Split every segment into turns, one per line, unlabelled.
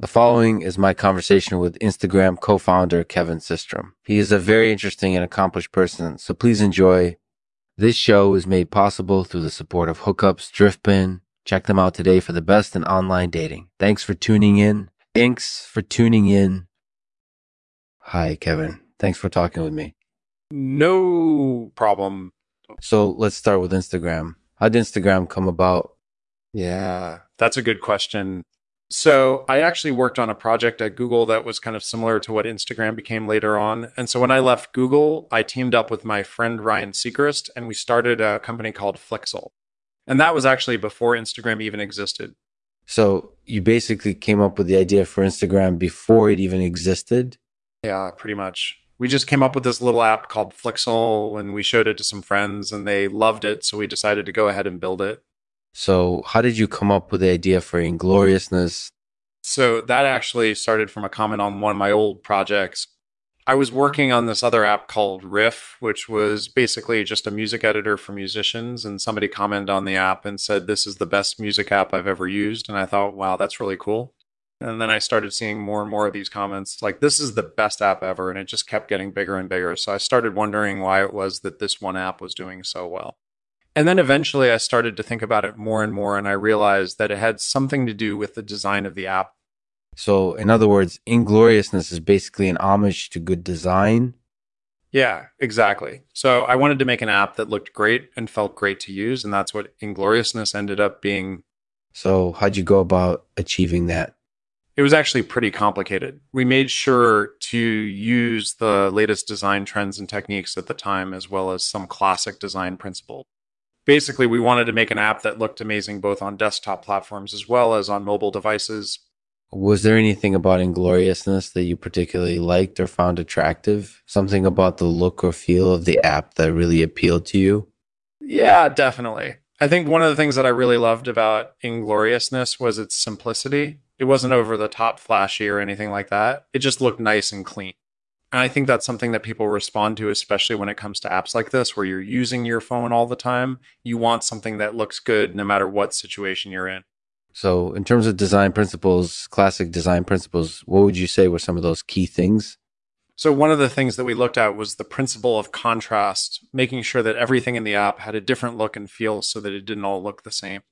The following is my conversation with Instagram co founder Kevin Systrom. He is a very interesting and accomplished person, so please enjoy. This show is made possible through the support of Hookups Driftbin. Check them out today for the best in online dating. Thanks for tuning in. Thanks for tuning in. Hi, Kevin. Thanks for talking with me.
No problem.
So let's start with Instagram. How did Instagram come about?
Yeah, that's a good question. So I actually worked on a project at Google that was kind of similar to what Instagram became later on. And so when I left Google, I teamed up with my friend Ryan Seacrest and we started a company called Flixel. And that was actually before Instagram even existed.
So you basically came up with the idea for Instagram before it even existed?
Yeah, pretty much. We just came up with this little app called Flixel and we showed it to some friends and they loved it. So we decided to go ahead and build it.
So, how did you come up with the idea for Ingloriousness?
So, that actually started from a comment on one of my old projects. I was working on this other app called Riff, which was basically just a music editor for musicians. And somebody commented on the app and said, This is the best music app I've ever used. And I thought, wow, that's really cool. And then I started seeing more and more of these comments like, This is the best app ever. And it just kept getting bigger and bigger. So I started wondering why it was that this one app was doing so well. And then eventually I started to think about it more and more, and I realized that it had something to do with the design of the app.
So, in other words, Ingloriousness is basically an homage to good design.
Yeah, exactly. So, I wanted to make an app that looked great and felt great to use, and that's what Ingloriousness ended up being.
So, how'd you go about achieving that?
It was actually pretty complicated. We made sure to use the latest design trends and techniques at the time, as well as some classic design principles basically we wanted to make an app that looked amazing both on desktop platforms as well as on mobile devices.
Was there anything about Ingloriousness that you particularly liked or found attractive? Something about the look or feel of the app that really appealed to you?
Yeah, definitely. I think one of the things that I really loved about Ingloriousness was its simplicity. It wasn't over the top flashy or anything like that. It just looked nice and clean. And I think that's something that people respond to, especially when it comes to apps like this, where you're using your phone all the time. You want something that looks good no matter what situation you're in.
So, in terms of design principles, classic design principles, what would you say were some of those key things?
So, one of the things that we looked at was the principle of contrast, making sure that everything in the app had a different look and feel so that it didn't all look the same.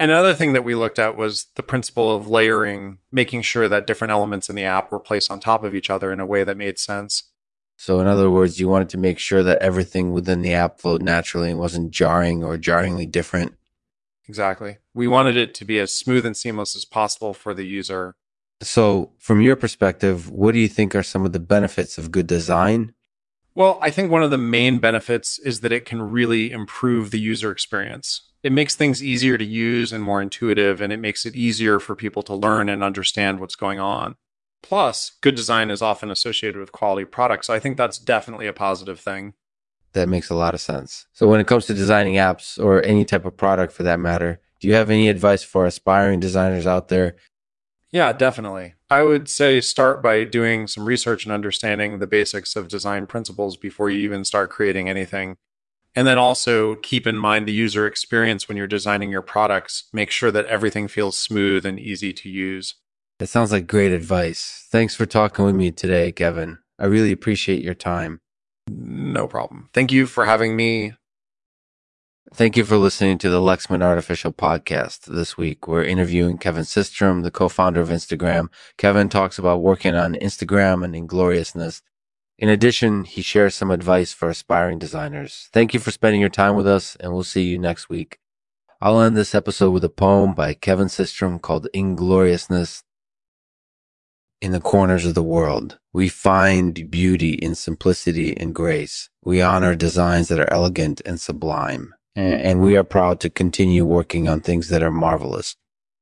Another thing that we looked at was the principle of layering, making sure that different elements in the app were placed on top of each other in a way that made sense.
So, in other words, you wanted to make sure that everything within the app flowed naturally and wasn't jarring or jarringly different.
Exactly. We wanted it to be as smooth and seamless as possible for the user.
So, from your perspective, what do you think are some of the benefits of good design?
Well, I think one of the main benefits is that it can really improve the user experience it makes things easier to use and more intuitive, and it makes it easier for people to learn and understand what's going on. Plus, good design is often associated with quality products. So I think that's definitely a positive thing.
That makes a lot of sense. So, when it comes to designing apps or any type of product for that matter, do you have any advice for aspiring designers out there?
Yeah, definitely. I would say start by doing some research and understanding the basics of design principles before you even start creating anything. And then also keep in mind the user experience when you're designing your products. Make sure that everything feels smooth and easy to use.
That sounds like great advice. Thanks for talking with me today, Kevin. I really appreciate your time.
No problem. Thank you for having me.
Thank you for listening to the Lexman Artificial Podcast. This week, we're interviewing Kevin Systrom, the co-founder of Instagram. Kevin talks about working on Instagram and ingloriousness in addition, he shares some advice for aspiring designers. Thank you for spending your time with us, and we'll see you next week. I'll end this episode with a poem by Kevin Systrom called Ingloriousness. In the corners of the world, we find beauty in simplicity and grace. We honor designs that are elegant and sublime. And we are proud to continue working on things that are marvelous.